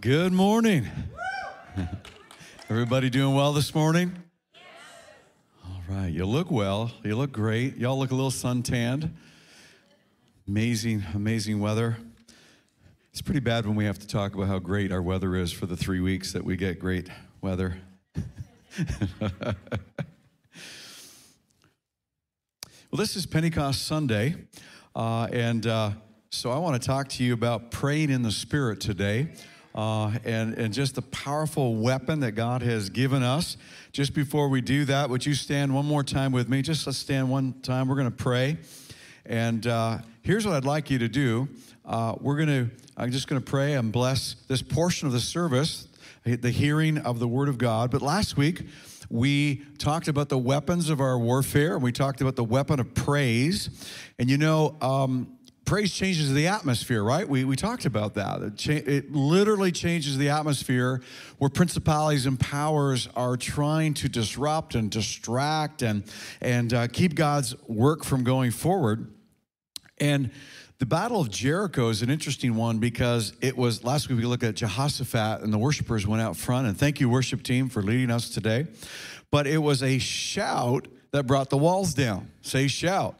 Good morning. Everybody doing well this morning? Yes. All right, you look well. You look great. Y'all look a little suntanned. Amazing, amazing weather. It's pretty bad when we have to talk about how great our weather is for the three weeks that we get great weather. well, this is Pentecost Sunday, uh, and uh, so I want to talk to you about praying in the Spirit today. Uh, and, and just the powerful weapon that God has given us. Just before we do that, would you stand one more time with me? Just let's stand one time. We're going to pray. And uh, here's what I'd like you to do. Uh, we're going to, I'm just going to pray and bless this portion of the service, the hearing of the Word of God. But last week, we talked about the weapons of our warfare. And we talked about the weapon of praise. And you know, um, praise changes the atmosphere, right? We, we talked about that. It, cha- it, literally changes the atmosphere where principalities and powers are trying to disrupt and distract and, and uh, keep God's work from going forward. And the Battle of Jericho is an interesting one because it was last week we looked at Jehoshaphat and the worshipers went out front. And thank you, worship team, for leading us today. But it was a shout that brought the walls down. Say shout.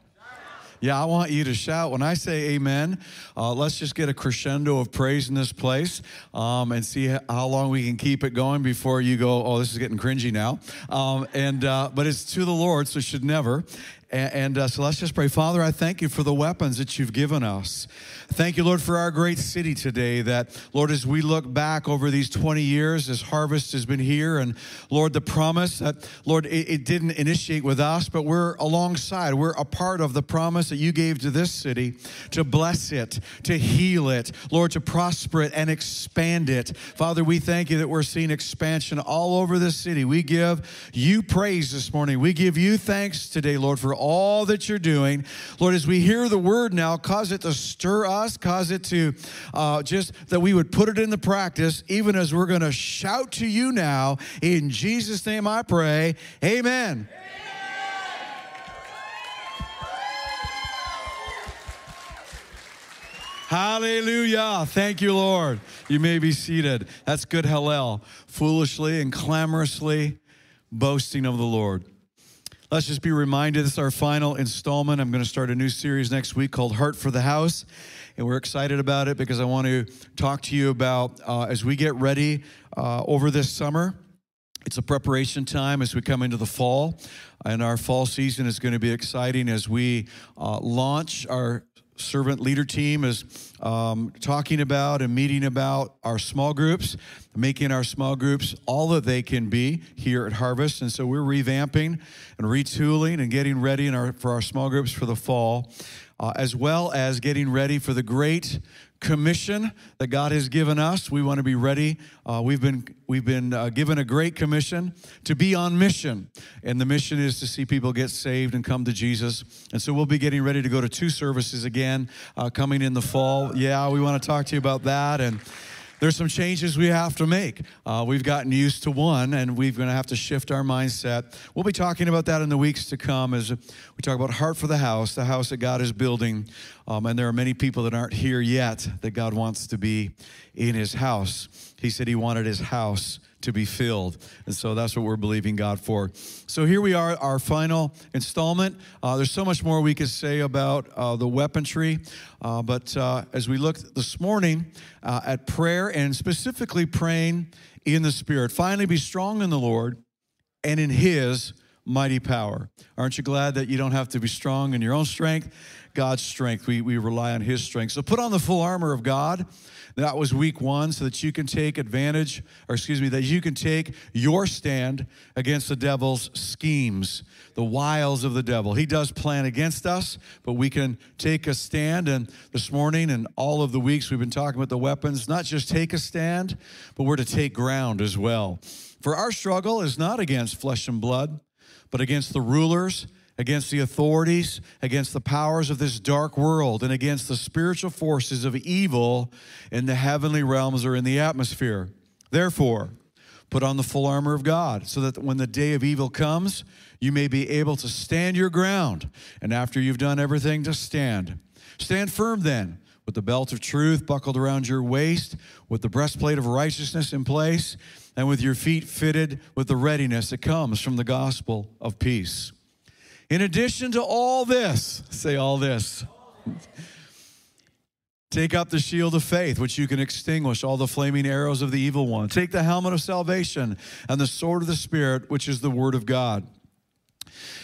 Yeah, I want you to shout. When I say amen, uh, let's just get a crescendo of praise in this place um, and see how long we can keep it going before you go, oh, this is getting cringy now. Um, and uh, But it's to the Lord, so it should never. And, and uh, so let's just pray. Father, I thank you for the weapons that you've given us. Thank you, Lord, for our great city today. That, Lord, as we look back over these 20 years, as harvest has been here, and Lord, the promise that, Lord, it, it didn't initiate with us, but we're alongside. We're a part of the promise that you gave to this city to bless it, to heal it, Lord, to prosper it and expand it. Father, we thank you that we're seeing expansion all over this city. We give you praise this morning. We give you thanks today, Lord, for all that you're doing. Lord, as we hear the word now, cause it to stir us, cause it to uh, just that we would put it into practice, even as we're going to shout to you now. In Jesus' name I pray. Amen. Hallelujah. Thank you, Lord. You may be seated. That's good Hallel. Foolishly and clamorously boasting of the Lord. Let's just be reminded this is our final installment. I'm going to start a new series next week called Heart for the House. And we're excited about it because I want to talk to you about uh, as we get ready uh, over this summer. It's a preparation time as we come into the fall, and our fall season is going to be exciting as we uh, launch our servant leader team is um, talking about and meeting about our small groups, making our small groups all that they can be here at Harvest. And so we're revamping and retooling and getting ready our, for our small groups for the fall, uh, as well as getting ready for the great commission that God has given us. We want to be ready. Uh, we've been we've been uh, given a great commission to be on mission, and the mission is to see people get saved and come to Jesus. And so we'll be getting ready to go to two services again uh, coming in the fall. Yeah, we want to talk to you about that and there's some changes we have to make. Uh, we've gotten used to one, and we're going to have to shift our mindset. We'll be talking about that in the weeks to come as we talk about heart for the house, the house that God is building. Um, and there are many people that aren't here yet that God wants to be in His house. He said He wanted His house to be filled. And so that's what we're believing God for. So here we are, our final installment. Uh, there's so much more we could say about uh, the weaponry. Uh, but uh, as we looked this morning uh, at prayer and specifically praying in the Spirit, finally be strong in the Lord and in His mighty power. Aren't you glad that you don't have to be strong in your own strength? God's strength. We, we rely on His strength. So put on the full armor of God. That was week one, so that you can take advantage, or excuse me, that you can take your stand against the devil's schemes, the wiles of the devil. He does plan against us, but we can take a stand. And this morning and all of the weeks we've been talking about the weapons, not just take a stand, but we're to take ground as well. For our struggle is not against flesh and blood, but against the rulers against the authorities, against the powers of this dark world, and against the spiritual forces of evil in the heavenly realms or in the atmosphere. Therefore, put on the full armor of God, so that when the day of evil comes, you may be able to stand your ground. And after you've done everything, to stand. Stand firm then with the belt of truth buckled around your waist, with the breastplate of righteousness in place, and with your feet fitted with the readiness that comes from the gospel of peace. In addition to all this, say all this. Take up the shield of faith, which you can extinguish all the flaming arrows of the evil one. Take the helmet of salvation and the sword of the Spirit, which is the word of God.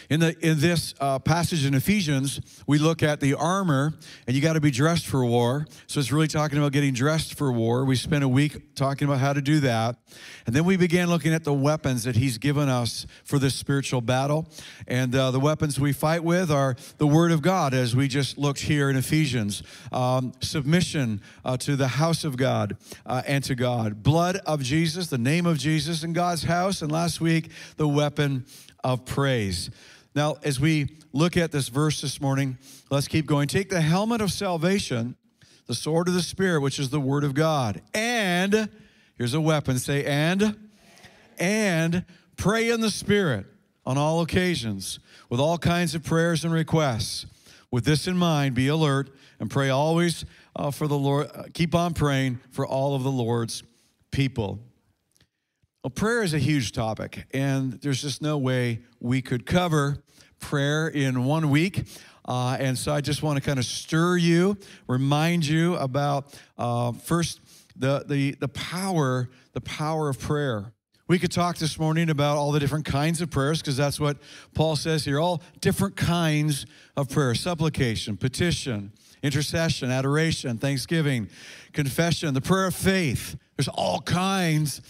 In, the, in this uh, passage in Ephesians, we look at the armor, and you got to be dressed for war. So it's really talking about getting dressed for war. We spent a week talking about how to do that. And then we began looking at the weapons that He's given us for this spiritual battle. And uh, the weapons we fight with are the Word of God, as we just looked here in Ephesians, um, submission uh, to the house of God uh, and to God, blood of Jesus, the name of Jesus in God's house. And last week, the weapon of praise. Now, as we look at this verse this morning, let's keep going. Take the helmet of salvation, the sword of the Spirit, which is the word of God. And, here's a weapon say, and, and pray in the Spirit on all occasions with all kinds of prayers and requests. With this in mind, be alert and pray always uh, for the Lord. Uh, keep on praying for all of the Lord's people. Well, prayer is a huge topic, and there's just no way we could cover prayer in one week. Uh, and so I just want to kind of stir you, remind you about uh, first the, the, the power, the power of prayer. We could talk this morning about all the different kinds of prayers because that's what Paul says here all different kinds of prayer supplication, petition, intercession, adoration, thanksgiving, confession, the prayer of faith. There's all kinds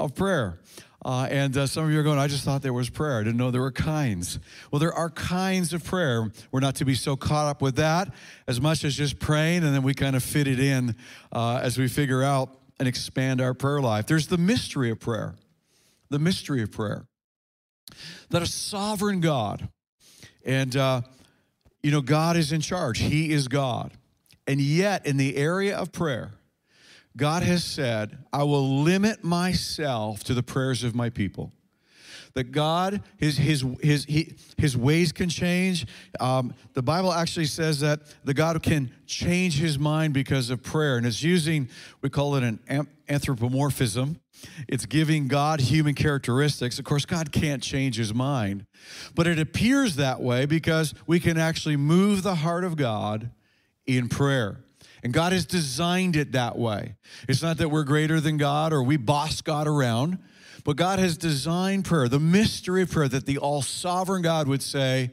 of prayer. Uh, and uh, some of you are going, I just thought there was prayer. I didn't know there were kinds. Well, there are kinds of prayer. We're not to be so caught up with that as much as just praying, and then we kind of fit it in uh, as we figure out and expand our prayer life. There's the mystery of prayer. The mystery of prayer. That a sovereign God, and, uh, you know, God is in charge, He is God. And yet, in the area of prayer, God has said, I will limit myself to the prayers of my people. That God, his, his, his, he, his ways can change. Um, the Bible actually says that the God can change his mind because of prayer. And it's using, we call it an anthropomorphism. It's giving God human characteristics. Of course, God can't change his mind, but it appears that way because we can actually move the heart of God in prayer. And God has designed it that way. It's not that we're greater than God or we boss God around, but God has designed prayer, the mystery of prayer, that the all sovereign God would say,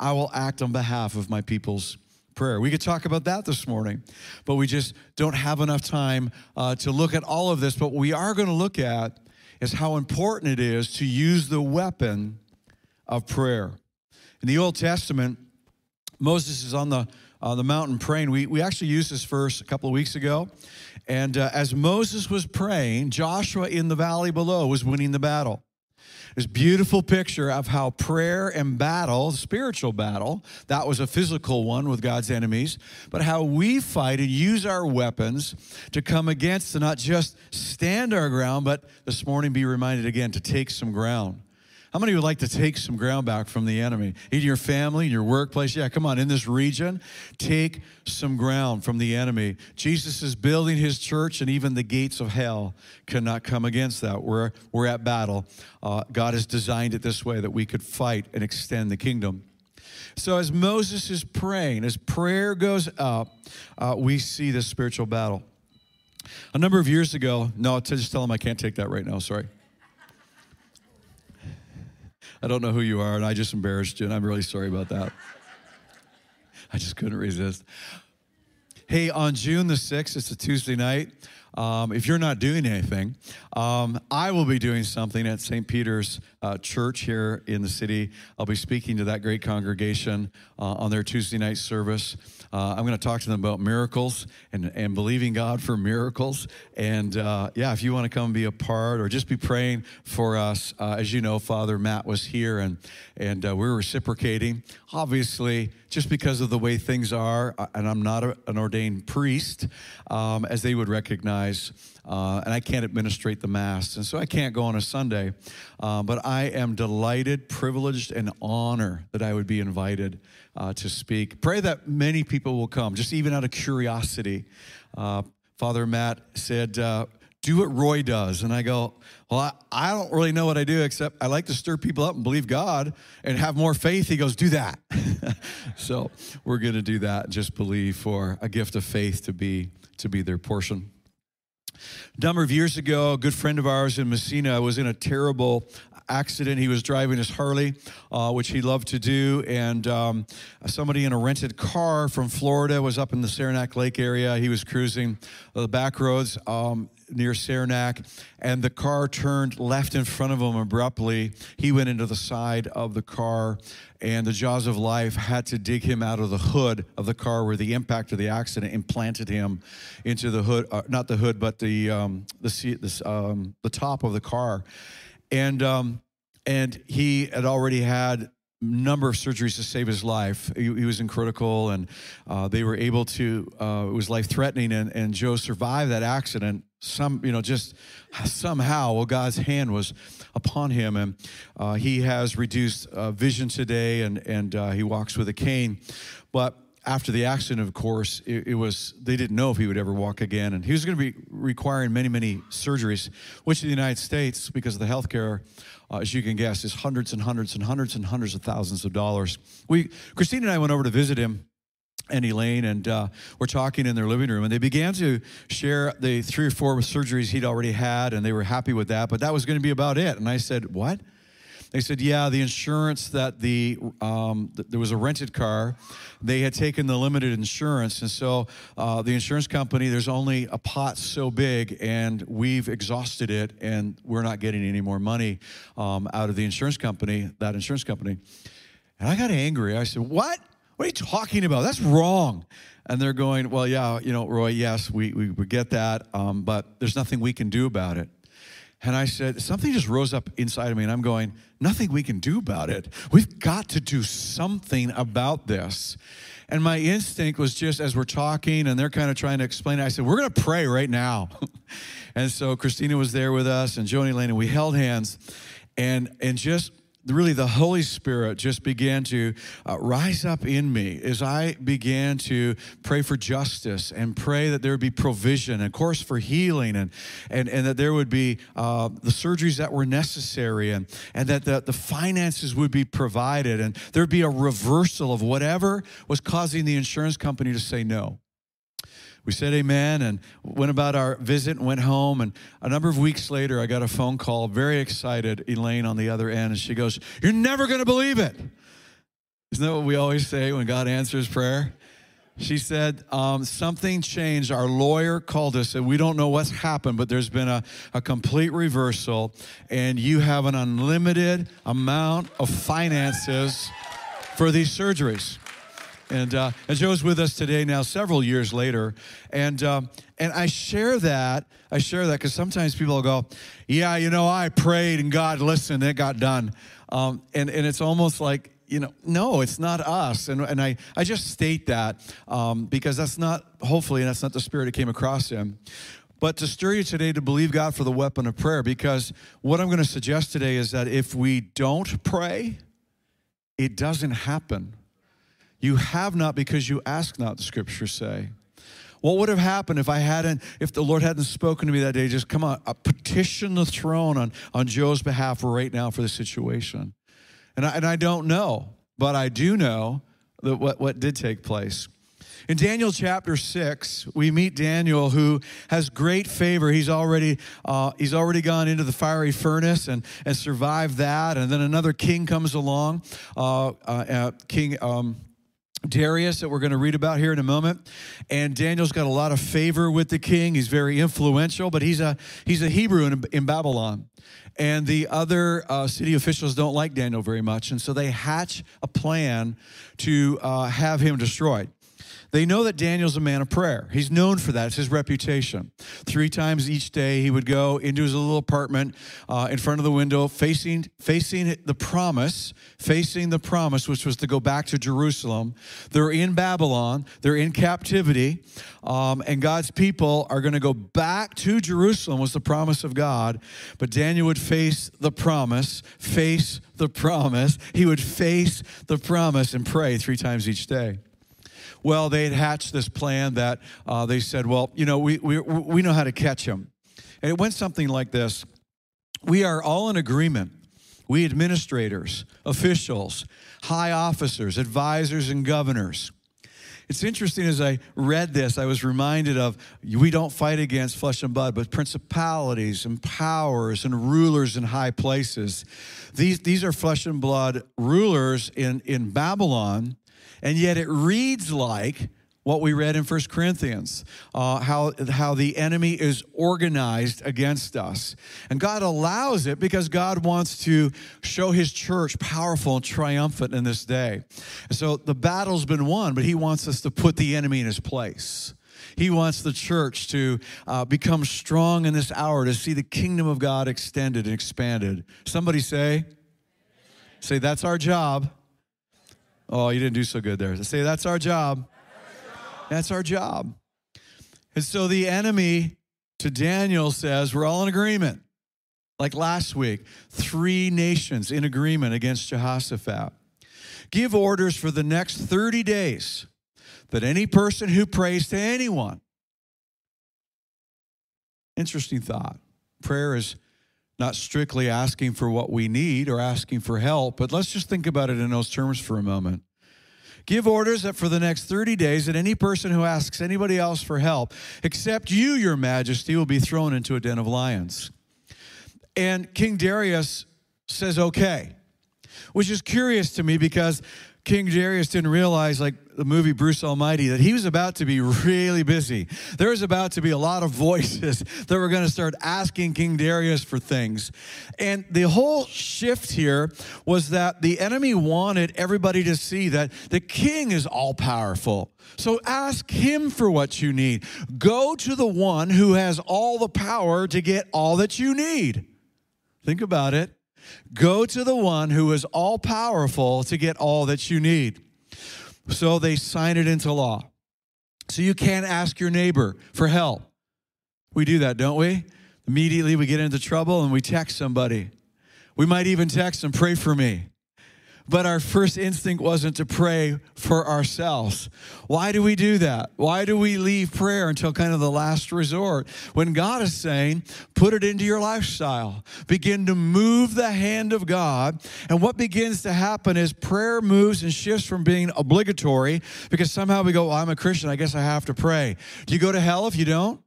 I will act on behalf of my people's prayer. We could talk about that this morning, but we just don't have enough time uh, to look at all of this. But what we are going to look at is how important it is to use the weapon of prayer. In the Old Testament, Moses is on the on the mountain praying. We, we actually used this verse a couple of weeks ago. And uh, as Moses was praying, Joshua in the valley below was winning the battle. This beautiful picture of how prayer and battle, spiritual battle, that was a physical one with God's enemies, but how we fight and use our weapons to come against, to not just stand our ground, but this morning be reminded again to take some ground. How many would like to take some ground back from the enemy? In your family, in your workplace? Yeah, come on, in this region, take some ground from the enemy. Jesus is building his church, and even the gates of hell cannot come against that. We're, we're at battle. Uh, God has designed it this way that we could fight and extend the kingdom. So, as Moses is praying, as prayer goes up, uh, we see this spiritual battle. A number of years ago, no, just tell him I can't take that right now, sorry. I don't know who you are, and I just embarrassed you, and I'm really sorry about that. I just couldn't resist. Hey, on June the 6th, it's a Tuesday night. Um, if you're not doing anything, um, I will be doing something at St. Peter's uh, Church here in the city. I'll be speaking to that great congregation uh, on their Tuesday night service. Uh, I'm going to talk to them about miracles and, and believing God for miracles. And uh, yeah, if you want to come be a part or just be praying for us, uh, as you know, Father Matt was here and, and uh, we're reciprocating. Obviously, just because of the way things are, and I'm not a, an ordained priest, um, as they would recognize recognize, uh, and I can't administrate the Mass, and so I can't go on a Sunday. Uh, but I am delighted, privileged, and honored that I would be invited uh, to speak. Pray that many people will come, just even out of curiosity. Uh, Father Matt said, uh, do what Roy does. And I go, Well, I, I, don't really know what I do except I like to stir people up and believe God and have more faith. He goes, Do that. so we're going to do that. And just believe for a gift of faith to be to be their portion. A number of years ago, a good friend of ours in Massena was in a terrible accident. He was driving his Harley, uh, which he loved to do, and um, somebody in a rented car from Florida was up in the Saranac Lake area. He was cruising the back roads um, near Saranac, and the car turned left in front of him abruptly. He went into the side of the car, and the jaws of life had to dig him out of the hood of the car where the impact of the accident implanted him into the hood, uh, not the hood, but the um, the this, um, the top of the car and um, and he had already had number of surgeries to save his life. He, he was in critical, and uh, they were able to. Uh, it was life threatening, and, and Joe survived that accident. Some, you know, just somehow, well, God's hand was upon him, and uh, he has reduced uh, vision today, and and uh, he walks with a cane, but after the accident, of course, it, it, was they didn't know if he would ever walk again, and he was going to be requiring many, many surgeries, which in the United States, because of the health care, uh, as you can guess, is hundreds and hundreds and hundreds and hundreds of thousands of dollars. We, Christine and I went over to visit him and Elaine, and uh, we're talking in their living room, and they began to share the three or four surgeries he'd already had, and they were happy with that, but that was going to be about it. And I said, "What?" They said, yeah, the insurance that the, um, th- there was a rented car. They had taken the limited insurance. And so uh, the insurance company, there's only a pot so big, and we've exhausted it, and we're not getting any more money um, out of the insurance company, that insurance company. And I got angry. I said, what? What are you talking about? That's wrong. And they're going, well, yeah, you know, Roy, yes, we, we, we get that, um, but there's nothing we can do about it. And I said, something just rose up inside of me, and I'm going, nothing we can do about it. We've got to do something about this. And my instinct was just as we're talking and they're kind of trying to explain it, I said, We're going to pray right now. and so Christina was there with us and Joe and Elaine, and we held hands and, and just really the Holy Spirit just began to uh, rise up in me as I began to pray for justice and pray that there would be provision and, of course, for healing and, and, and that there would be uh, the surgeries that were necessary and, and that the, the finances would be provided and there'd be a reversal of whatever was causing the insurance company to say no we said amen and went about our visit and went home. And a number of weeks later, I got a phone call, very excited, Elaine on the other end. And she goes, You're never going to believe it. Isn't that what we always say when God answers prayer? She said, um, Something changed. Our lawyer called us, and we don't know what's happened, but there's been a, a complete reversal, and you have an unlimited amount of finances for these surgeries. And, uh, and Joe's with us today now, several years later. And, um, and I share that. I share that because sometimes people will go, Yeah, you know, I prayed and God listened, and it got done. Um, and, and it's almost like, you know, no, it's not us. And, and I, I just state that um, because that's not, hopefully, and that's not the spirit that came across him. But to stir you today to believe God for the weapon of prayer, because what I'm going to suggest today is that if we don't pray, it doesn't happen. You have not because you ask not, the scriptures say. What would have happened if I hadn't, if the Lord hadn't spoken to me that day? Just come on, uh, petition the throne on, on Joe's behalf right now for the situation. And I, and I don't know, but I do know that what, what did take place. In Daniel chapter six, we meet Daniel, who has great favor. He's already uh, he's already gone into the fiery furnace and and survived that. And then another king comes along, uh, uh, uh King. Um, Darius, that we're going to read about here in a moment. And Daniel's got a lot of favor with the king. He's very influential, but he's a, he's a Hebrew in, in Babylon. And the other uh, city officials don't like Daniel very much. And so they hatch a plan to uh, have him destroyed. They know that Daniel's a man of prayer. He's known for that. It's his reputation. Three times each day, he would go into his little apartment uh, in front of the window, facing facing the promise, facing the promise, which was to go back to Jerusalem. They're in Babylon. They're in captivity, um, and God's people are going to go back to Jerusalem. Was the promise of God, but Daniel would face the promise, face the promise. He would face the promise and pray three times each day. Well, they had hatched this plan that uh, they said, well, you know, we, we, we know how to catch him. And it went something like this We are all in agreement. We administrators, officials, high officers, advisors, and governors. It's interesting as I read this, I was reminded of we don't fight against flesh and blood, but principalities and powers and rulers in high places. These, these are flesh and blood rulers in, in Babylon and yet it reads like what we read in 1 Corinthians, uh, how, how the enemy is organized against us. And God allows it because God wants to show his church powerful and triumphant in this day. So the battle's been won, but he wants us to put the enemy in his place. He wants the church to uh, become strong in this hour, to see the kingdom of God extended and expanded. Somebody say, say, that's our job. Oh, you didn't do so good there. Say, that's our job. That's our job. And so the enemy to Daniel says, we're all in agreement. Like last week, three nations in agreement against Jehoshaphat. Give orders for the next 30 days that any person who prays to anyone, interesting thought. Prayer is not strictly asking for what we need or asking for help, but let's just think about it in those terms for a moment. Give orders that for the next 30 days, that any person who asks anybody else for help, except you, your majesty, will be thrown into a den of lions. And King Darius says, okay, which is curious to me because King Darius didn't realize, like the movie Bruce Almighty, that he was about to be really busy. There was about to be a lot of voices that were going to start asking King Darius for things. And the whole shift here was that the enemy wanted everybody to see that the king is all powerful. So ask him for what you need. Go to the one who has all the power to get all that you need. Think about it. Go to the one who is all powerful to get all that you need. So they sign it into law. So you can't ask your neighbor for help. We do that, don't we? Immediately we get into trouble and we text somebody. We might even text them, pray for me. But our first instinct wasn't to pray for ourselves. Why do we do that? Why do we leave prayer until kind of the last resort? When God is saying, put it into your lifestyle, begin to move the hand of God. And what begins to happen is prayer moves and shifts from being obligatory because somehow we go, well, I'm a Christian, I guess I have to pray. Do you go to hell if you don't?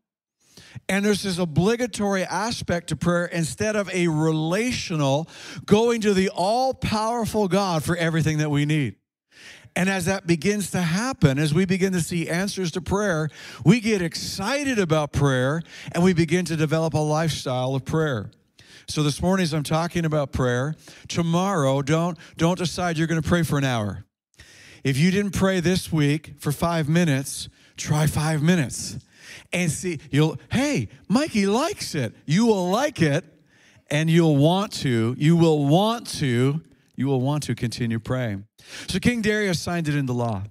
And there's this obligatory aspect to prayer instead of a relational going to the all powerful God for everything that we need. And as that begins to happen, as we begin to see answers to prayer, we get excited about prayer and we begin to develop a lifestyle of prayer. So this morning as I'm talking about prayer, tomorrow don't don't decide you're going to pray for an hour. If you didn't pray this week for 5 minutes, try 5 minutes and see, you'll, hey, Mikey likes it. You will like it and you'll want to, you will want to, you will want to continue praying. So King Darius signed it into law.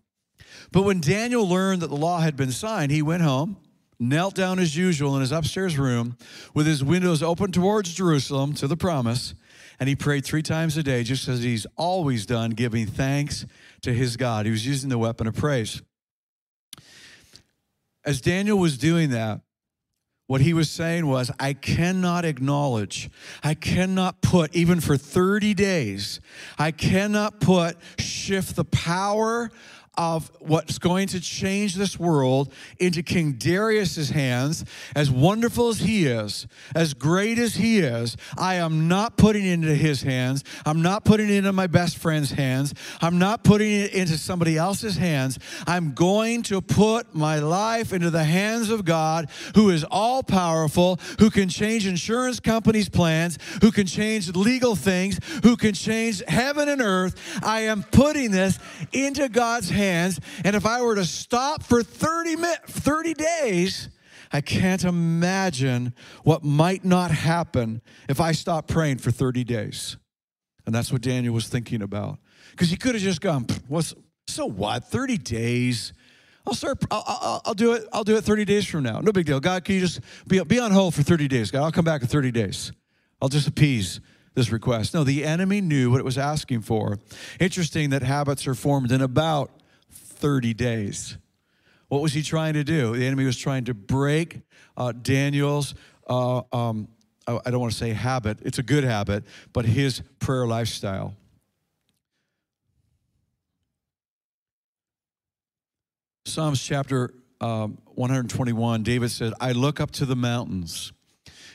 But when Daniel learned that the law had been signed, he went home, knelt down as usual in his upstairs room with his windows open towards Jerusalem to the promise, and he prayed three times a day, just as he's always done, giving thanks to his God. He was using the weapon of praise. As Daniel was doing that, what he was saying was, I cannot acknowledge, I cannot put, even for 30 days, I cannot put, shift the power of what's going to change this world into King Darius's hands. As wonderful as he is, as great as he is, I am not putting it into his hands. I'm not putting it into my best friend's hands. I'm not putting it into somebody else's hands. I'm going to put my life into the hands of God, who is all powerful, who can change insurance companies' plans, who can change legal things, who can change heaven and earth. I am putting this into God's hands hands. And if I were to stop for 30, 30 days, I can't imagine what might not happen if I stopped praying for 30 days. And that's what Daniel was thinking about. Because he could have just gone, what's, so what, 30 days? I'll start, I'll, I'll, I'll, do it, I'll do it 30 days from now. No big deal. God, can you just be, be on hold for 30 days? God, I'll come back in 30 days. I'll just appease this request. No, the enemy knew what it was asking for. Interesting that habits are formed in about 30 days. What was he trying to do? The enemy was trying to break uh, Daniel's, uh, um, I don't want to say habit, it's a good habit, but his prayer lifestyle. Psalms chapter um, 121, David said, I look up to the mountains.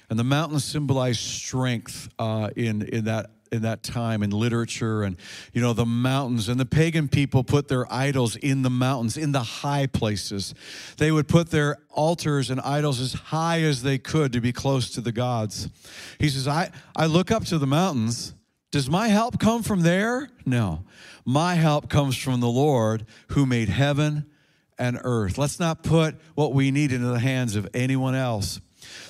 And the mountains symbolize strength uh, in, in that in that time in literature and you know the mountains. And the pagan people put their idols in the mountains in the high places. They would put their altars and idols as high as they could to be close to the gods. He says i i look up to the mountains. Does my help come from there? No. My help comes from the lord who made heaven and earth. Let's not put what we need into the hands of anyone else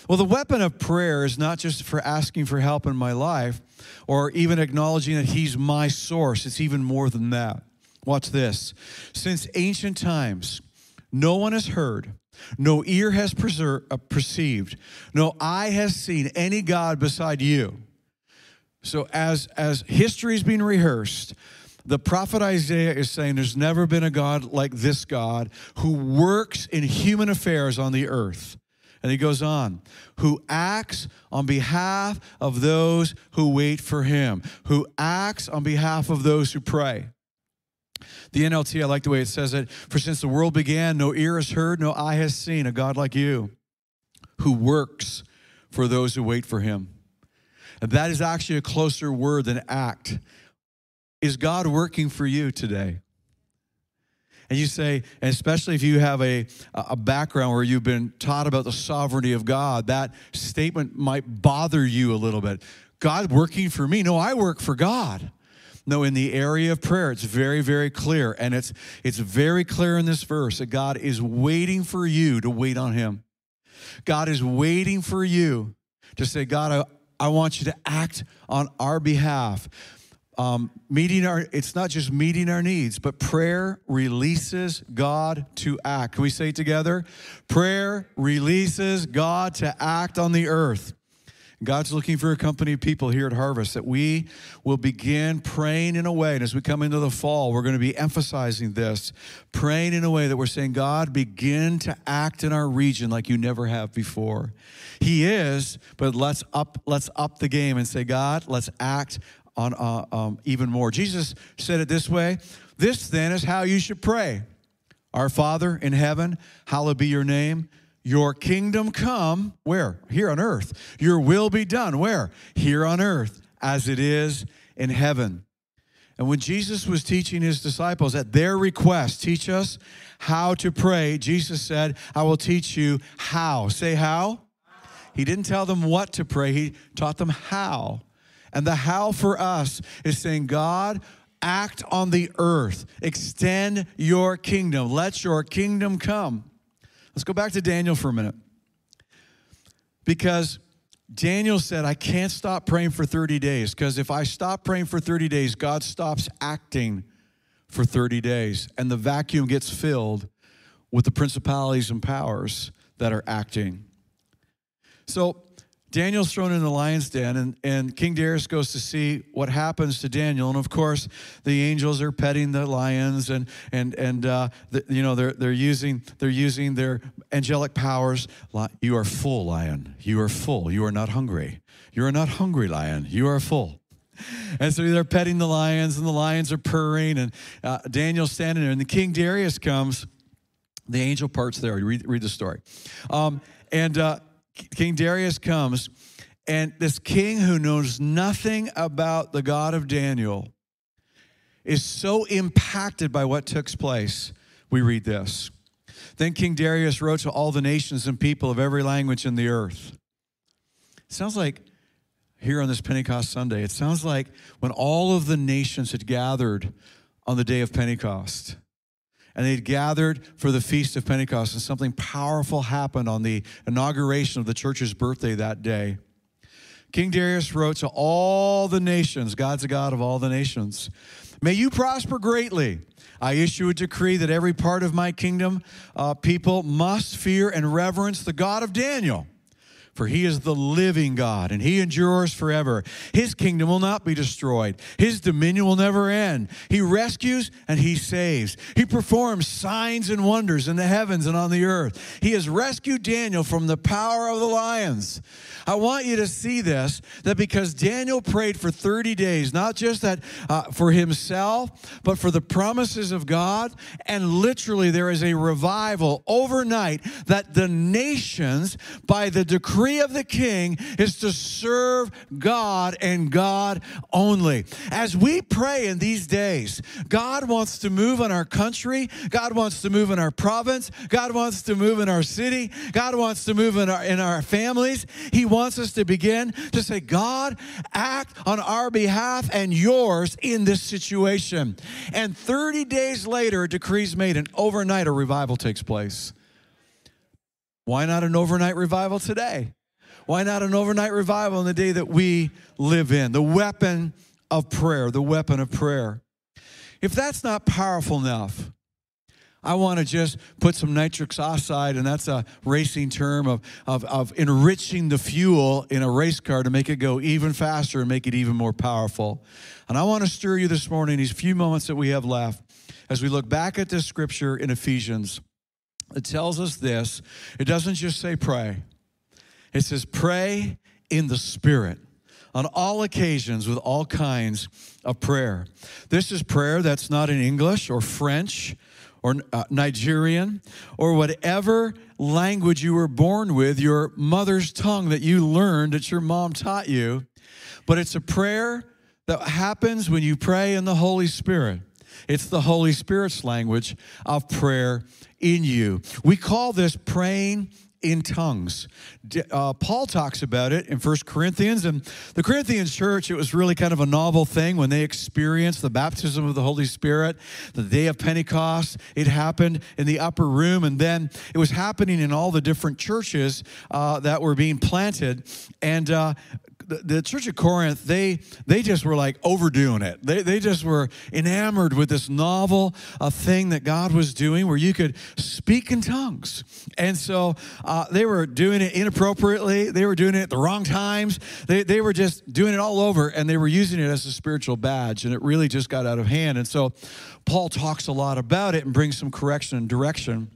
well, the weapon of prayer is not just for asking for help in my life or even acknowledging that He's my source, it's even more than that. Watch this. Since ancient times, no one has heard, no ear has uh, perceived, no eye has seen any God beside you. So, as, as history is being rehearsed, the prophet Isaiah is saying there's never been a God like this God who works in human affairs on the earth. And he goes on, who acts on behalf of those who wait for him, who acts on behalf of those who pray. The NLT, I like the way it says it. For since the world began, no ear has heard, no eye has seen a God like you who works for those who wait for him. And that is actually a closer word than act. Is God working for you today? And you say, and especially if you have a, a background where you've been taught about the sovereignty of God, that statement might bother you a little bit. God working for me? No, I work for God. No, in the area of prayer, it's very, very clear. And it's it's very clear in this verse that God is waiting for you to wait on him. God is waiting for you to say, God, I, I want you to act on our behalf um, meeting our it's not just meeting our needs but prayer releases god to act. Can we say it together? Prayer releases god to act on the earth. God's looking for a company of people here at Harvest that we will begin praying in a way, and as we come into the fall, we're going to be emphasizing this praying in a way that we're saying, God, begin to act in our region like you never have before. He is, but let's up, let's up the game and say, God, let's act on uh, um, even more. Jesus said it this way This then is how you should pray Our Father in heaven, hallowed be your name. Your kingdom come, where? Here on earth. Your will be done, where? Here on earth, as it is in heaven. And when Jesus was teaching his disciples at their request, teach us how to pray, Jesus said, I will teach you how. Say how? He didn't tell them what to pray, he taught them how. And the how for us is saying, God, act on the earth, extend your kingdom, let your kingdom come. Let's go back to Daniel for a minute. Because Daniel said, I can't stop praying for 30 days, because if I stop praying for 30 days, God stops acting for 30 days, and the vacuum gets filled with the principalities and powers that are acting. So, Daniel's thrown in the lion's den, and, and King Darius goes to see what happens to Daniel. And of course, the angels are petting the lions, and and and uh, the, you know they're they're using they're using their angelic powers. You are full, lion. You are full. You are not hungry. You are not hungry, lion. You are full. And so they're petting the lions, and the lions are purring, and uh, Daniel's standing there. And the King Darius comes. The angel parts there. Read, read the story. Um, and uh, King Darius comes, and this king who knows nothing about the God of Daniel is so impacted by what took place. We read this. Then King Darius wrote to all the nations and people of every language in the earth. Sounds like here on this Pentecost Sunday, it sounds like when all of the nations had gathered on the day of Pentecost. And they'd gathered for the feast of Pentecost, and something powerful happened on the inauguration of the church's birthday that day. King Darius wrote to all the nations, God's a God of all the nations. May you prosper greatly. I issue a decree that every part of my kingdom uh, people must fear and reverence the God of Daniel for he is the living God and he endures forever. His kingdom will not be destroyed, his dominion will never end. He rescues and he saves. He performs signs and wonders in the heavens and on the earth. He has rescued Daniel from the power of the lions. I want you to see this that because Daniel prayed for 30 days, not just that uh, for himself, but for the promises of God, and literally there is a revival overnight that the nations, by the decree decree of the king is to serve God and God only. As we pray in these days, God wants to move in our country, God wants to move in our province, God wants to move in our city, God wants to move in our in our families. He wants us to begin to say, God, act on our behalf and yours in this situation. And 30 days later, a decree is made, and overnight a revival takes place. Why not an overnight revival today? Why not an overnight revival in the day that we live in? The weapon of prayer, the weapon of prayer. If that's not powerful enough, I want to just put some nitric oxide, and that's a racing term of, of, of enriching the fuel in a race car to make it go even faster and make it even more powerful. And I want to stir you this morning, these few moments that we have left, as we look back at this scripture in Ephesians. It tells us this it doesn't just say pray, it says pray in the Spirit on all occasions with all kinds of prayer. This is prayer that's not in English or French or uh, Nigerian or whatever language you were born with, your mother's tongue that you learned that your mom taught you. But it's a prayer that happens when you pray in the Holy Spirit. It's the Holy Spirit's language of prayer in you. We call this praying in tongues. Uh, Paul talks about it in First Corinthians. And the Corinthians church, it was really kind of a novel thing when they experienced the baptism of the Holy Spirit, the day of Pentecost. It happened in the upper room, and then it was happening in all the different churches uh, that were being planted. And uh, the, church of Corinth, they they just were like overdoing it. They, they just were enamored with this novel uh, thing that God was doing where you could speak in tongues. And so uh, they were doing it inappropriately. They were doing it at the wrong times. They, they were just doing it all over and they were using it as a spiritual badge. And it really just got out of hand. And so Paul talks a lot about it and brings some correction and direction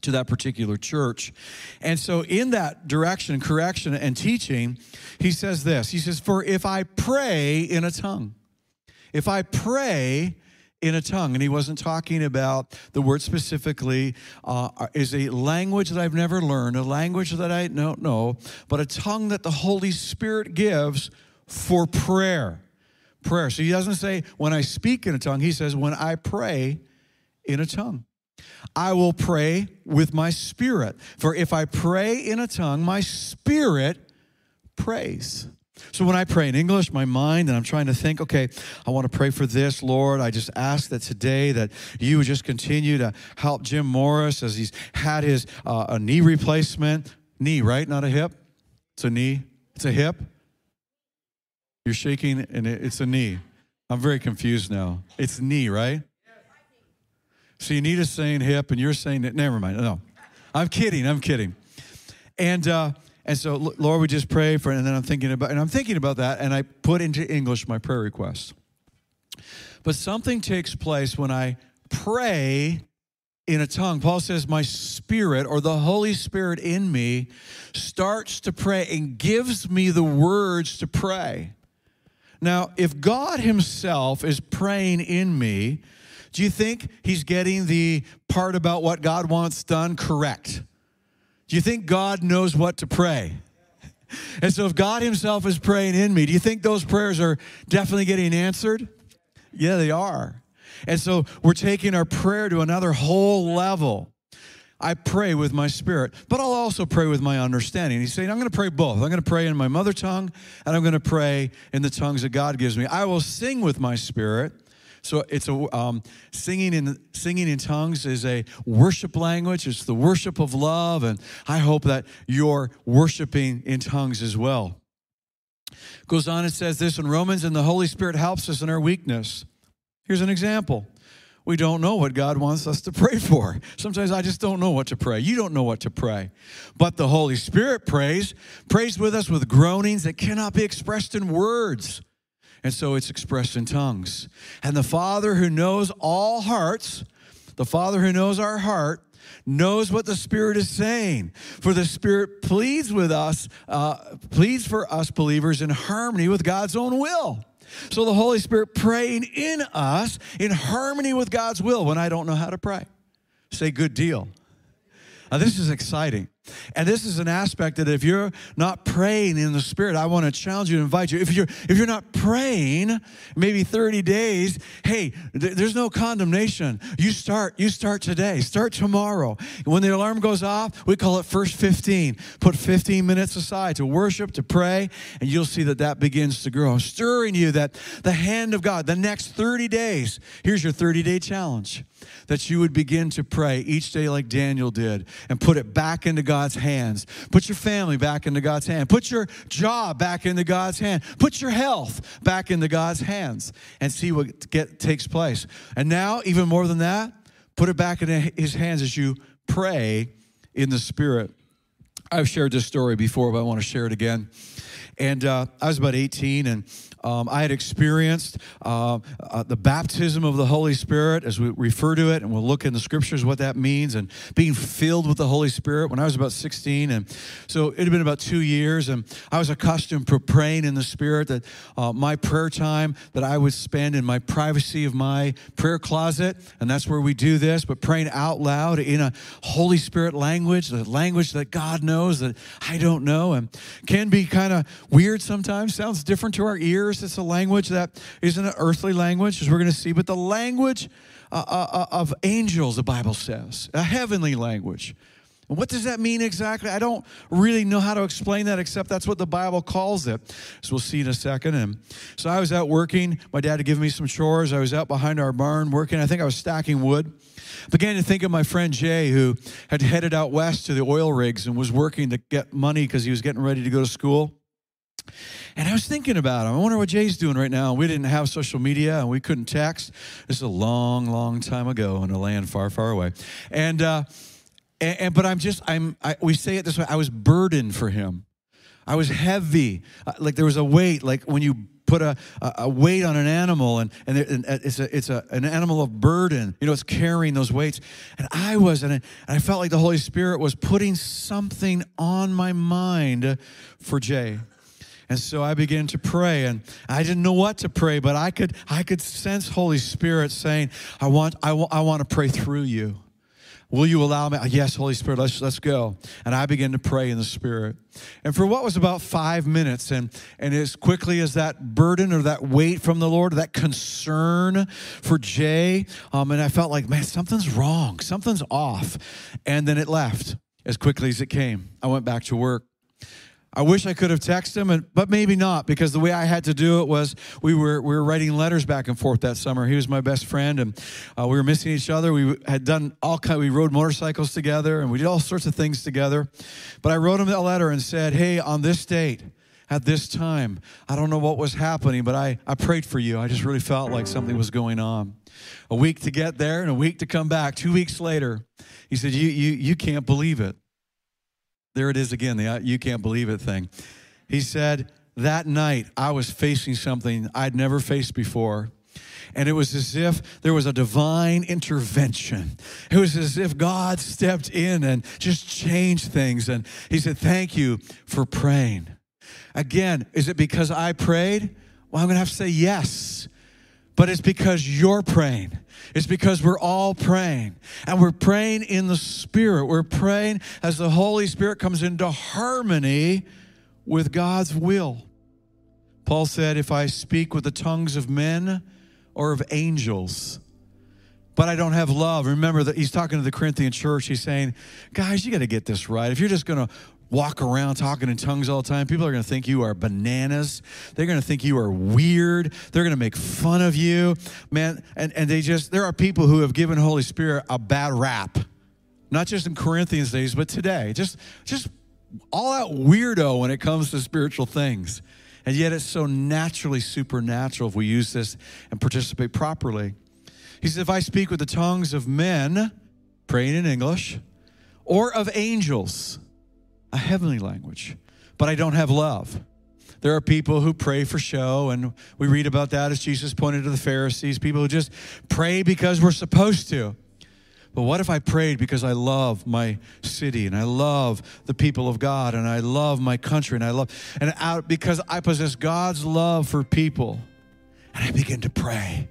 to that particular church. And so, in that direction, correction, and teaching, he says this He says, For if I pray in a tongue, if I pray in a tongue, and he wasn't talking about the word specifically, uh, is a language that I've never learned, a language that I don't know, but a tongue that the Holy Spirit gives for prayer. Prayer. So he doesn't say, when I speak in a tongue, he says, when I pray in a tongue. I will pray with my spirit. For if I pray in a tongue, my spirit prays. So when I pray in English, my mind, and I'm trying to think, okay, I want to pray for this, Lord. I just ask that today that you would just continue to help Jim Morris as he's had his uh, a knee replacement. Knee, right? Not a hip. It's a knee. It's a hip. You're shaking, and it's a knee. I'm very confused now. It's knee, right? So Anita's saying hip, and you're saying that. Never mind. No, I'm kidding. I'm kidding. And uh, and so, Lord, we just pray for, and then I'm thinking about, and I'm thinking about that, and I put into English my prayer request. But something takes place when I pray in a tongue. Paul says, My spirit or the Holy Spirit in me starts to pray and gives me the words to pray. Now, if God Himself is praying in me, do you think he's getting the part about what God wants done correct? Do you think God knows what to pray? And so, if God Himself is praying in me, do you think those prayers are definitely getting answered? Yeah, they are. And so, we're taking our prayer to another whole level. I pray with my spirit, but I'll also pray with my understanding. He's saying, I'm going to pray both. I'm going to pray in my mother tongue, and I'm going to pray in the tongues that God gives me. I will sing with my spirit, So it's a um, singing in singing in tongues is a worship language. It's the worship of love, and I hope that you're worshiping in tongues as well. Goes on and says this in Romans, and the Holy Spirit helps us in our weakness. Here's an example. We don't know what God wants us to pray for. Sometimes I just don't know what to pray. You don't know what to pray. But the Holy Spirit prays, prays with us with groanings that cannot be expressed in words. And so it's expressed in tongues. And the Father who knows all hearts, the Father who knows our heart, knows what the Spirit is saying. For the Spirit pleads with us, uh, pleads for us believers in harmony with God's own will. So the Holy Spirit praying in us in harmony with God's will when I don't know how to pray. Say, good deal. Now, this is exciting. And this is an aspect that if you're not praying in the spirit, I want to challenge you and invite you. If you're if you're not praying, maybe 30 days, hey, th- there's no condemnation. You start, you start today. Start tomorrow. When the alarm goes off, we call it first 15. Put 15 minutes aside to worship, to pray, and you'll see that that begins to grow. Stirring you that the hand of God, the next 30 days, here's your 30-day challenge. That you would begin to pray each day like Daniel did and put it back into God's hands. Put your family back into God's hand. Put your job back into God's hand. Put your health back into God's hands and see what get, takes place. And now, even more than that, put it back into His hands as you pray in the Spirit. I've shared this story before, but I want to share it again. And uh, I was about 18, and um, I had experienced uh, uh, the baptism of the Holy Spirit, as we refer to it, and we'll look in the scriptures what that means, and being filled with the Holy Spirit when I was about 16. And so it had been about two years, and I was accustomed to praying in the Spirit. That uh, my prayer time that I would spend in my privacy of my prayer closet, and that's where we do this, but praying out loud in a Holy Spirit language, the language that God knows that I don't know, and can be kind of weird sometimes, sounds different to our ears it's a language that isn't an earthly language, as we're going to see, but the language uh, uh, uh, of angels, the Bible says, a heavenly language. What does that mean exactly? I don't really know how to explain that, except that's what the Bible calls it. So we'll see in a second. And so I was out working. My dad had given me some chores. I was out behind our barn working. I think I was stacking wood. Began to think of my friend Jay, who had headed out west to the oil rigs and was working to get money because he was getting ready to go to school. And I was thinking about him. I wonder what Jay's doing right now. We didn't have social media and we couldn't text. This is a long, long time ago in a land far, far away. And, uh, and, and but I'm just, I'm, I, we say it this way I was burdened for him. I was heavy. Uh, like there was a weight, like when you put a, a weight on an animal and, and it's, a, it's a, an animal of burden. You know, it's carrying those weights. And I was, and I, and I felt like the Holy Spirit was putting something on my mind for Jay. And so I began to pray and I didn't know what to pray, but I could I could sense Holy Spirit saying, I want I, I want to pray through you. Will you allow me? Yes, Holy Spirit, let's let's go. And I began to pray in the Spirit. And for what was about five minutes, and and as quickly as that burden or that weight from the Lord, that concern for Jay, um, and I felt like, man, something's wrong, something's off. And then it left as quickly as it came. I went back to work. I wish I could have texted him, and, but maybe not because the way I had to do it was we were we were writing letters back and forth that summer. He was my best friend, and uh, we were missing each other. We had done all kind. We rode motorcycles together, and we did all sorts of things together. But I wrote him a letter and said, "Hey, on this date." At this time, I don't know what was happening, but I, I prayed for you. I just really felt like something was going on. A week to get there and a week to come back. Two weeks later, he said, You, you, you can't believe it. There it is again, the uh, you can't believe it thing. He said, That night I was facing something I'd never faced before. And it was as if there was a divine intervention. It was as if God stepped in and just changed things. And he said, Thank you for praying. Again, is it because I prayed? Well, I'm going to have to say yes but it's because you're praying. It's because we're all praying. And we're praying in the Spirit. We're praying as the Holy Spirit comes into harmony with God's will. Paul said, If I speak with the tongues of men or of angels, but I don't have love. Remember that he's talking to the Corinthian church. He's saying, Guys, you got to get this right. If you're just going to walk around talking in tongues all the time, people are going to think you are bananas. They're going to think you are weird. They're going to make fun of you. Man, and, and they just, there are people who have given Holy Spirit a bad rap. Not just in Corinthians days, but today. Just, just all out weirdo when it comes to spiritual things. And yet it's so naturally supernatural if we use this and participate properly. He says, If I speak with the tongues of men, praying in English, or of angels, a heavenly language, but I don't have love. There are people who pray for show, and we read about that as Jesus pointed to the Pharisees, people who just pray because we're supposed to. But what if I prayed because I love my city and I love the people of God and I love my country and I love, and out because I possess God's love for people and I begin to pray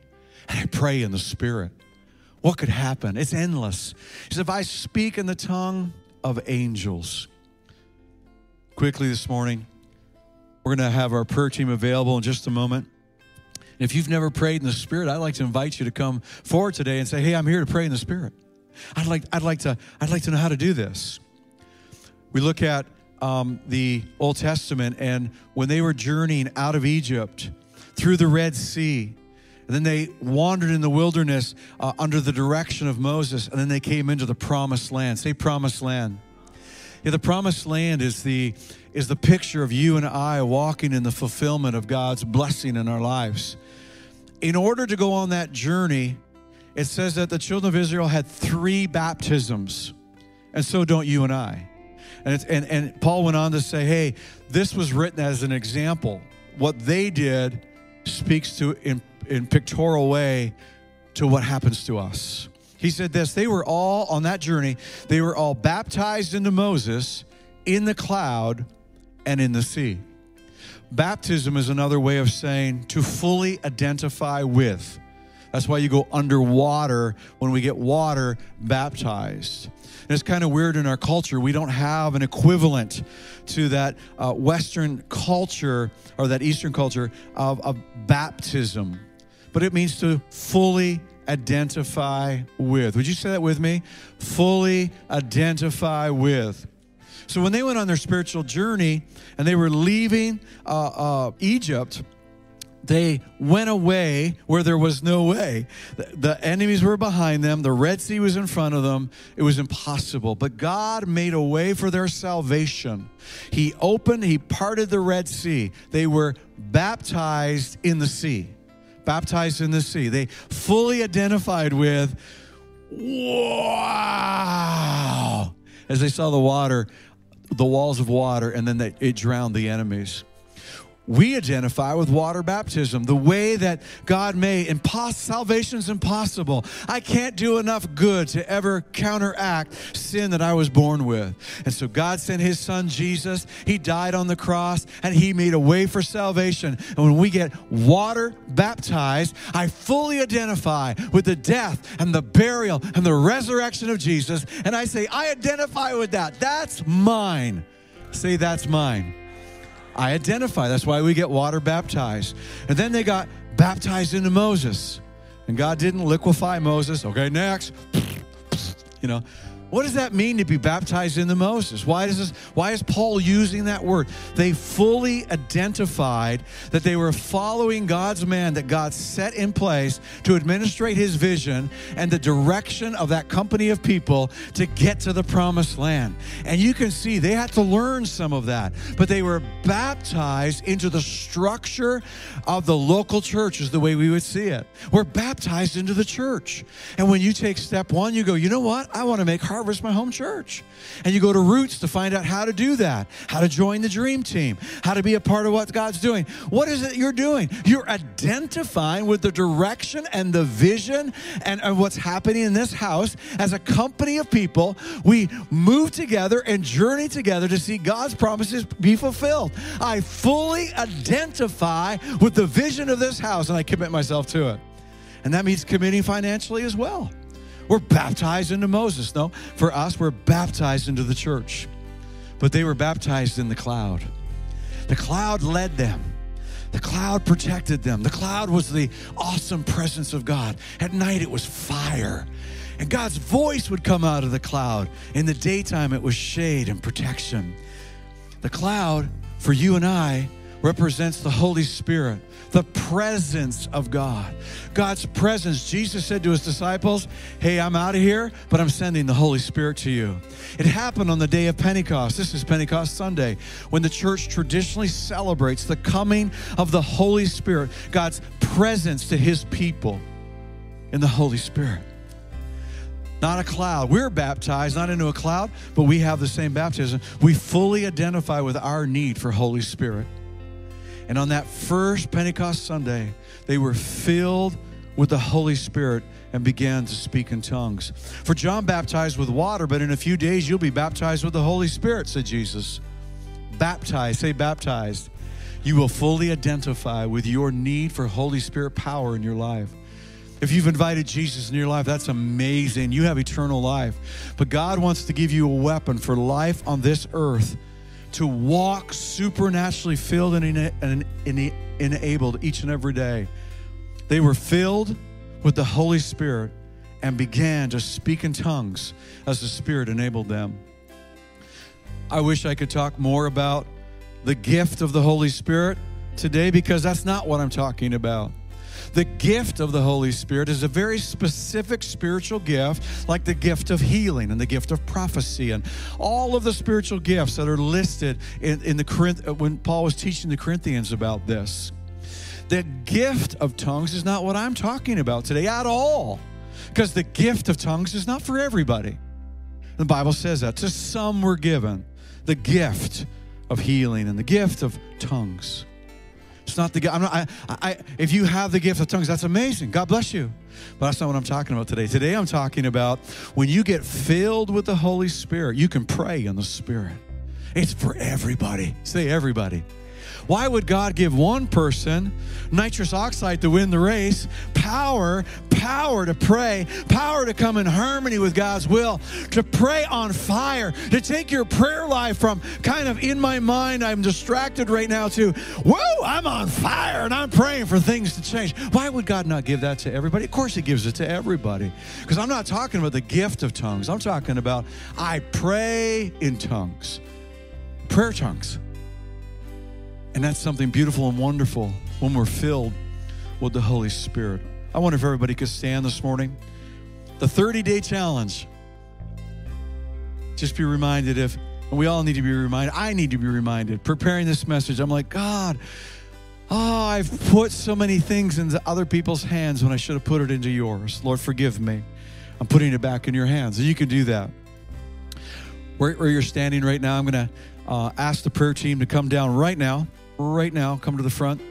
and I pray in the Spirit? What could happen? It's endless. He said, if I speak in the tongue of angels, quickly this morning, we're going to have our prayer team available in just a moment. If you've never prayed in the Spirit, I'd like to invite you to come forward today and say, "Hey, I'm here to pray in the Spirit." I'd like, I'd like to, I'd like to know how to do this. We look at um, the Old Testament, and when they were journeying out of Egypt through the Red Sea, and then they wandered in the wilderness uh, under the direction of Moses, and then they came into the Promised Land. Say, Promised Land. Yeah, the Promised Land is the is the picture of you and I walking in the fulfillment of God's blessing in our lives. In order to go on that journey, it says that the children of Israel had three baptisms, and so don't you and I. And, and, and Paul went on to say, hey, this was written as an example. What they did speaks to, in, in pictorial way, to what happens to us. He said this they were all on that journey, they were all baptized into Moses in the cloud and in the sea. Baptism is another way of saying to fully identify with. That's why you go underwater when we get water baptized. And it's kind of weird in our culture. We don't have an equivalent to that uh, Western culture or that Eastern culture of, of baptism. But it means to fully identify with. Would you say that with me? Fully identify with. So when they went on their spiritual journey and they were leaving uh, uh, Egypt, they went away where there was no way. The enemies were behind them, the Red Sea was in front of them. It was impossible. But God made a way for their salvation. He opened, He parted the Red Sea. They were baptized in the sea. Baptized in the sea. They fully identified with, wow, as they saw the water, the walls of water, and then they, it drowned the enemies we identify with water baptism, the way that God made. Impos- salvation is impossible. I can't do enough good to ever counteract sin that I was born with. And so God sent his son Jesus. He died on the cross and he made a way for salvation. And when we get water baptized, I fully identify with the death and the burial and the resurrection of Jesus. And I say, I identify with that. That's mine. Say, that's mine. I identify. That's why we get water baptized. And then they got baptized into Moses. And God didn't liquefy Moses. Okay, next. You know, what does that mean to be baptized into Moses? Why does this why is Paul using that word? They fully identified that they were following God's man that God set in place to administrate his vision and the direction of that company of people to get to the promised land. And you can see they had to learn some of that, but they were baptized into the structure of the local church is the way we would see it. We're baptized into the church. And when you take step 1, you go, "You know what? I want to make heart Harvest My Home Church. And you go to Roots to find out how to do that, how to join the dream team, how to be a part of what God's doing. What is it you're doing? You're identifying with the direction and the vision and, and what's happening in this house as a company of people. We move together and journey together to see God's promises be fulfilled. I fully identify with the vision of this house and I commit myself to it. And that means committing financially as well. We're baptized into Moses. No, for us, we're baptized into the church. But they were baptized in the cloud. The cloud led them. The cloud protected them. The cloud was the awesome presence of God. At night, it was fire. And God's voice would come out of the cloud. In the daytime, it was shade and protection. The cloud for you and I represents the Holy Spirit, the presence of God. God's presence. Jesus said to his disciples, Hey, I'm out of here, but I'm sending the Holy Spirit to you. It happened on the day of Pentecost. This is Pentecost Sunday, when the church traditionally celebrates the coming of the Holy Spirit, God's presence to his people in the Holy Spirit not a cloud. We're baptized not into a cloud, but we have the same baptism. We fully identify with our need for Holy Spirit. And on that first Pentecost Sunday, they were filled with the Holy Spirit and began to speak in tongues. For John baptized with water, but in a few days you'll be baptized with the Holy Spirit, said Jesus. Baptized, say baptized. You will fully identify with your need for Holy Spirit power in your life. If you've invited Jesus in your life, that's amazing. You have eternal life. But God wants to give you a weapon for life on this earth to walk supernaturally filled and, enabled each and every day. They were filled with the Holy Spirit and began to speak in tongues as the Spirit enabled them. I wish I could talk more about the gift of the Holy Spirit today because that's not what I'm talking about. The gift of the Holy Spirit is a very specific spiritual gift, like the gift of healing and the gift of prophecy and all of the spiritual gifts that are listed in, in the Corinth uh, when Paul was teaching the Corinthians about this. The gift of tongues is not what I'm talking about today at all, because the gift of tongues is not for everybody. The Bible says that. To some were given the gift of healing and the gift of tongues. It's not the gift. I'm not, I, I, if you have the gift of tongues, that's amazing. God bless you. But that's not what I'm talking about today. Today I'm talking about when you get filled with the Holy Spirit, you can pray in the Spirit. It's for everybody. Say everybody. Why would God give one person nitrous oxide to win the race, power, power to pray, power to come in harmony with God's will, to pray on fire, to take your prayer life from kind of in my mind, I'm distracted right now, to whoa, I'm on fire and I'm praying for things to change. Why would God not give that to everybody? Of course, He gives it to everybody. Because I'm not talking about the gift of tongues, I'm talking about I pray in tongues, prayer tongues. And that's something beautiful and wonderful when we're filled with the Holy Spirit. I wonder if everybody could stand this morning. The 30 day challenge. Just be reminded if, and we all need to be reminded, I need to be reminded. Preparing this message, I'm like, God, oh, I've put so many things into other people's hands when I should have put it into yours. Lord, forgive me. I'm putting it back in your hands. And you can do that. Where, where you're standing right now, I'm going to uh, ask the prayer team to come down right now right now, come to the front.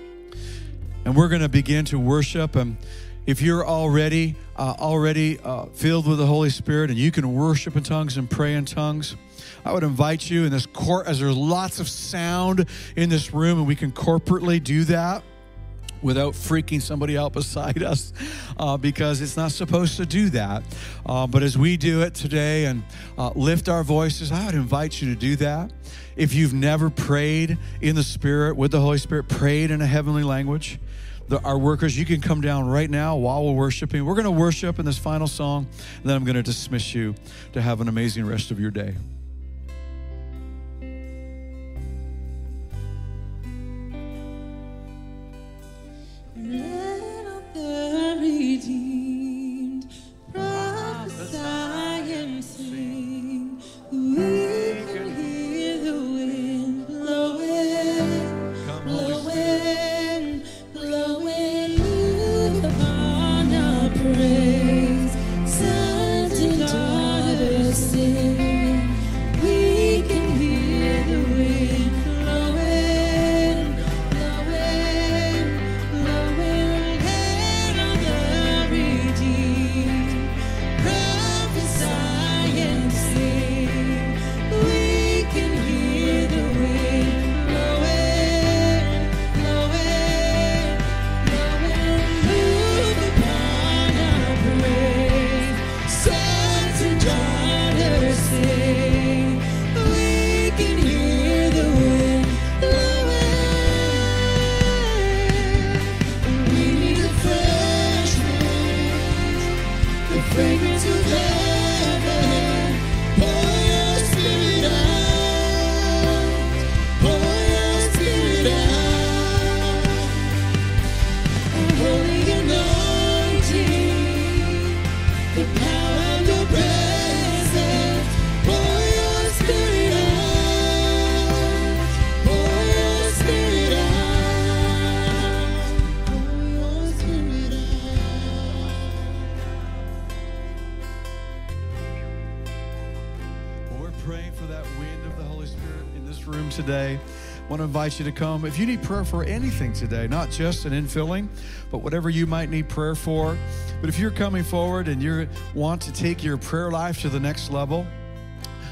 And we're going to begin to worship. And if you're already uh, already uh, filled with the Holy Spirit and you can worship in tongues and pray in tongues, I would invite you in this court as there's lots of sound in this room and we can corporately do that without freaking somebody out beside us uh, because it's not supposed to do that. Uh, but as we do it today and uh, lift our voices, I would invite you to do that. If you've never prayed in the Spirit with the Holy Spirit, prayed in a heavenly language, the, our workers, you can come down right now while we're worshiping. We're going to worship in this final song, and then I'm going to dismiss you to have an amazing rest of your day. Invite you to come. If you need prayer for anything today, not just an infilling, but whatever you might need prayer for. But if you're coming forward and you want to take your prayer life to the next level,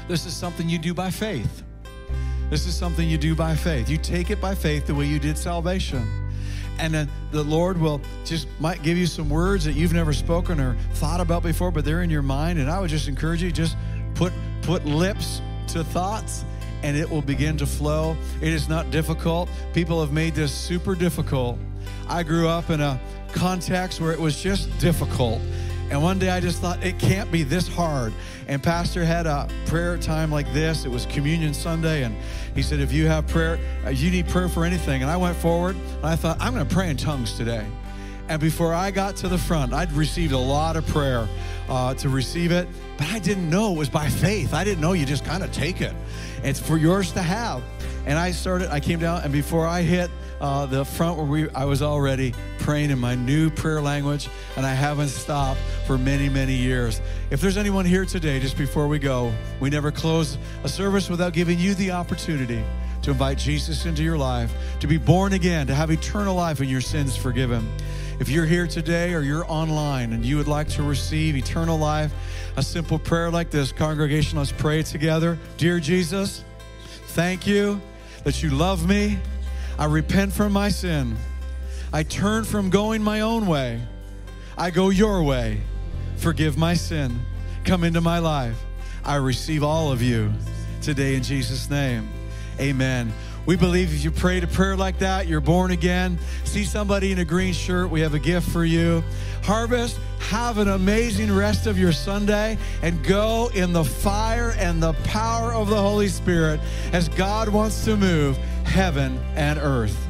this is something you do by faith. This is something you do by faith. You take it by faith the way you did salvation. And then the Lord will just might give you some words that you've never spoken or thought about before, but they're in your mind. And I would just encourage you just put put lips to thoughts and it will begin to flow. It is not difficult. People have made this super difficult. I grew up in a context where it was just difficult. And one day I just thought, it can't be this hard. And Pastor had a prayer time like this. It was Communion Sunday. And he said, if you have prayer, uh, you need prayer for anything. And I went forward and I thought, I'm going to pray in tongues today. And before I got to the front, I'd received a lot of prayer uh, to receive it, but I didn't know it was by faith. I didn't know you just kind of take it. It's for yours to have. And I started, I came down, and before I hit uh, the front where we, I was already praying in my new prayer language, and I haven't stopped for many, many years. If there's anyone here today, just before we go, we never close a service without giving you the opportunity to invite Jesus into your life, to be born again, to have eternal life and your sins forgiven. If you're here today or you're online and you would like to receive eternal life, a simple prayer like this, congregation, let's pray together. Dear Jesus, thank you that you love me. I repent from my sin. I turn from going my own way. I go your way. Forgive my sin. Come into my life. I receive all of you today in Jesus' name. Amen. We believe if you prayed a prayer like that, you're born again. See somebody in a green shirt, we have a gift for you. Harvest, have an amazing rest of your Sunday and go in the fire and the power of the Holy Spirit as God wants to move heaven and earth.